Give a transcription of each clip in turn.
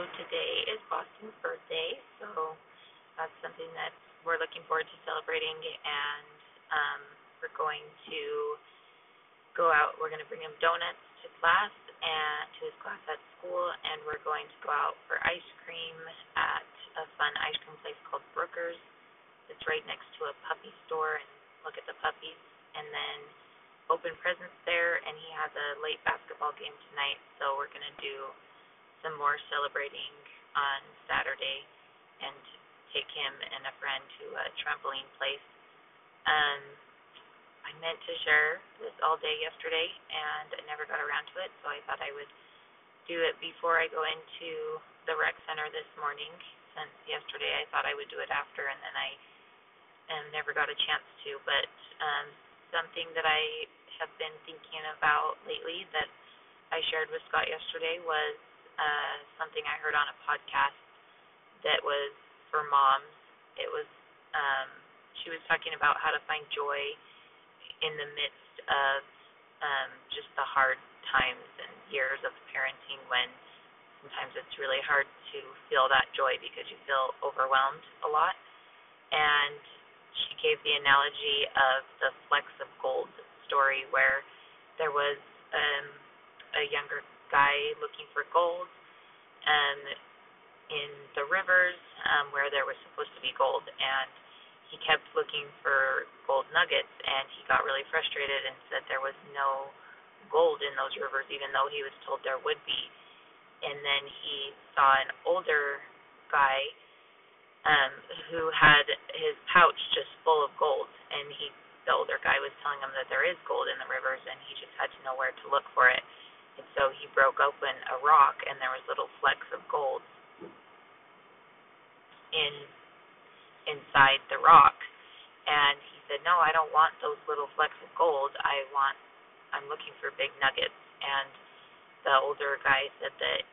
so today is Boston's birthday, so that's something that we're looking forward to celebrating, and um, we're going to go out. We're going to bring him donuts to class and to his class at school, and we're going to go out for ice cream at a fun ice cream place called Brooker's. It's right next to a puppy store, and look at the puppies, and then open presents there. And he has a late basketball game tonight, so we're going to do some more celebrating on Saturday and take him and a friend to a trampoline place. Um, I meant to share this all day yesterday and I never got around to it, so I thought I would do it before I go into the rec center this morning. Since yesterday I thought I would do it after, and then I um, never got a chance to. But um, something that I have been thinking about lately that I shared with Scott yesterday was uh, something I heard on a podcast that was for moms. It was um, she was talking about how to find joy in the midst of um, just the hard times and years of parenting when sometimes it's really hard to feel that joy because you feel overwhelmed a lot. And she gave the analogy of the flecks of gold story where there was um, a younger guy looking for gold um, in the rivers um, where there was supposed to be gold, and he kept looking for gold nuggets, and he got really frustrated and said there was no gold in those rivers, even though he was told there would be. And then he saw an older guy um, who had his pouch just full of gold, and he the older guy was telling him that there is gold in the rivers, and he just had to know where to look for it. Broke open a rock, and there was little flecks of gold in inside the rock. And he said, "No, I don't want those little flecks of gold. I want. I'm looking for big nuggets." And the older guy said that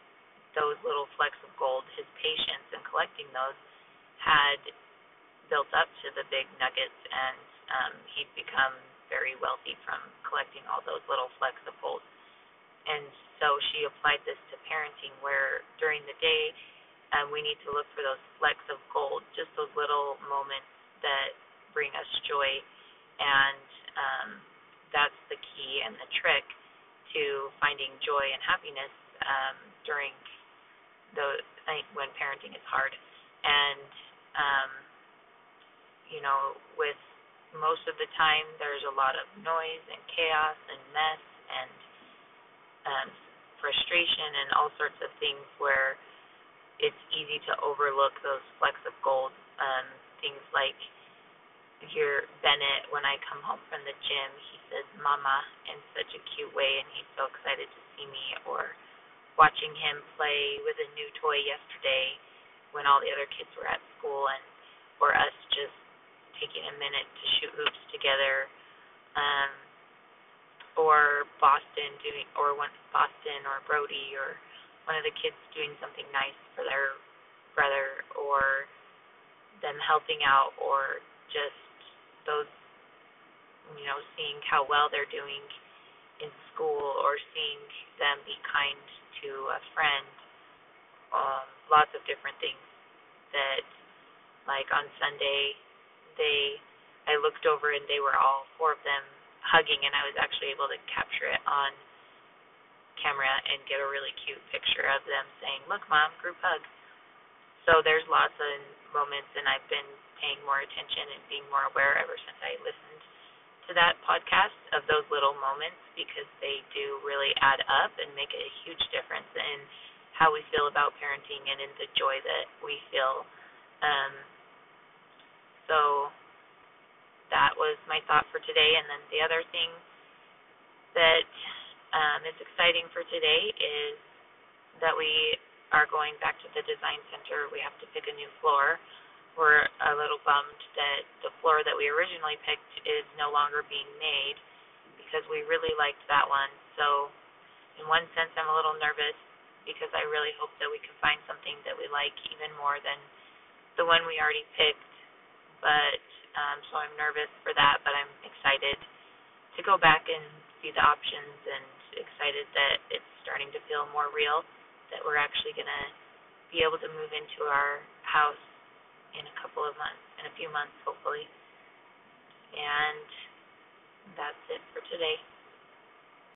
those little flecks of gold, his patience in collecting those, had built up to the big nuggets, and um, he'd become very wealthy from collecting all those little flecks of gold. And she applied this to parenting, where during the day um, we need to look for those flecks of gold, just those little moments that bring us joy, and um, that's the key and the trick to finding joy and happiness um, during the when parenting is hard. And um, you know, with most of the time, there's a lot of noise and chaos and mess and um, frustration and all sorts of things where it's easy to overlook those flecks of gold. Um, things like hear Bennett when I come home from the gym, he says "Mama" in such a cute way, and he's so excited to see me. Or watching him play with a new toy yesterday when all the other kids were at school, and or us just taking a minute to shoot hoops together. Um, or Boston doing, or one Boston or Brody or one of the kids doing something nice for their brother, or them helping out, or just those, you know, seeing how well they're doing in school, or seeing them be kind to a friend. Um, lots of different things that, like on Sunday, they, I looked over and they were all four of them hugging, and I was actually able to capture it on camera and get a really cute picture of them saying, "Look, mom, group hug." So there's lots of moments, and I've been paying more attention and being more aware ever since I listened to that podcast of those little moments because they do really add up and make a huge difference in how we feel about parenting and in the joy that we feel. Um, so that was my thought for today. And then the other thing that um, is exciting for today is that we are going back to the design center. We have to pick a new floor. We're a little bummed that the floor that we originally picked is no longer being made because we really liked that one. So, in one sense, I'm a little nervous because I really hope that we can find something that we like even more than the one we already picked. But um, so I'm nervous for that, but I'm excited to go back and see the options and excited that it's starting to feel more real, that we're actually going to be able to move into our house in a couple of months, in a few months hopefully. And that's it for today.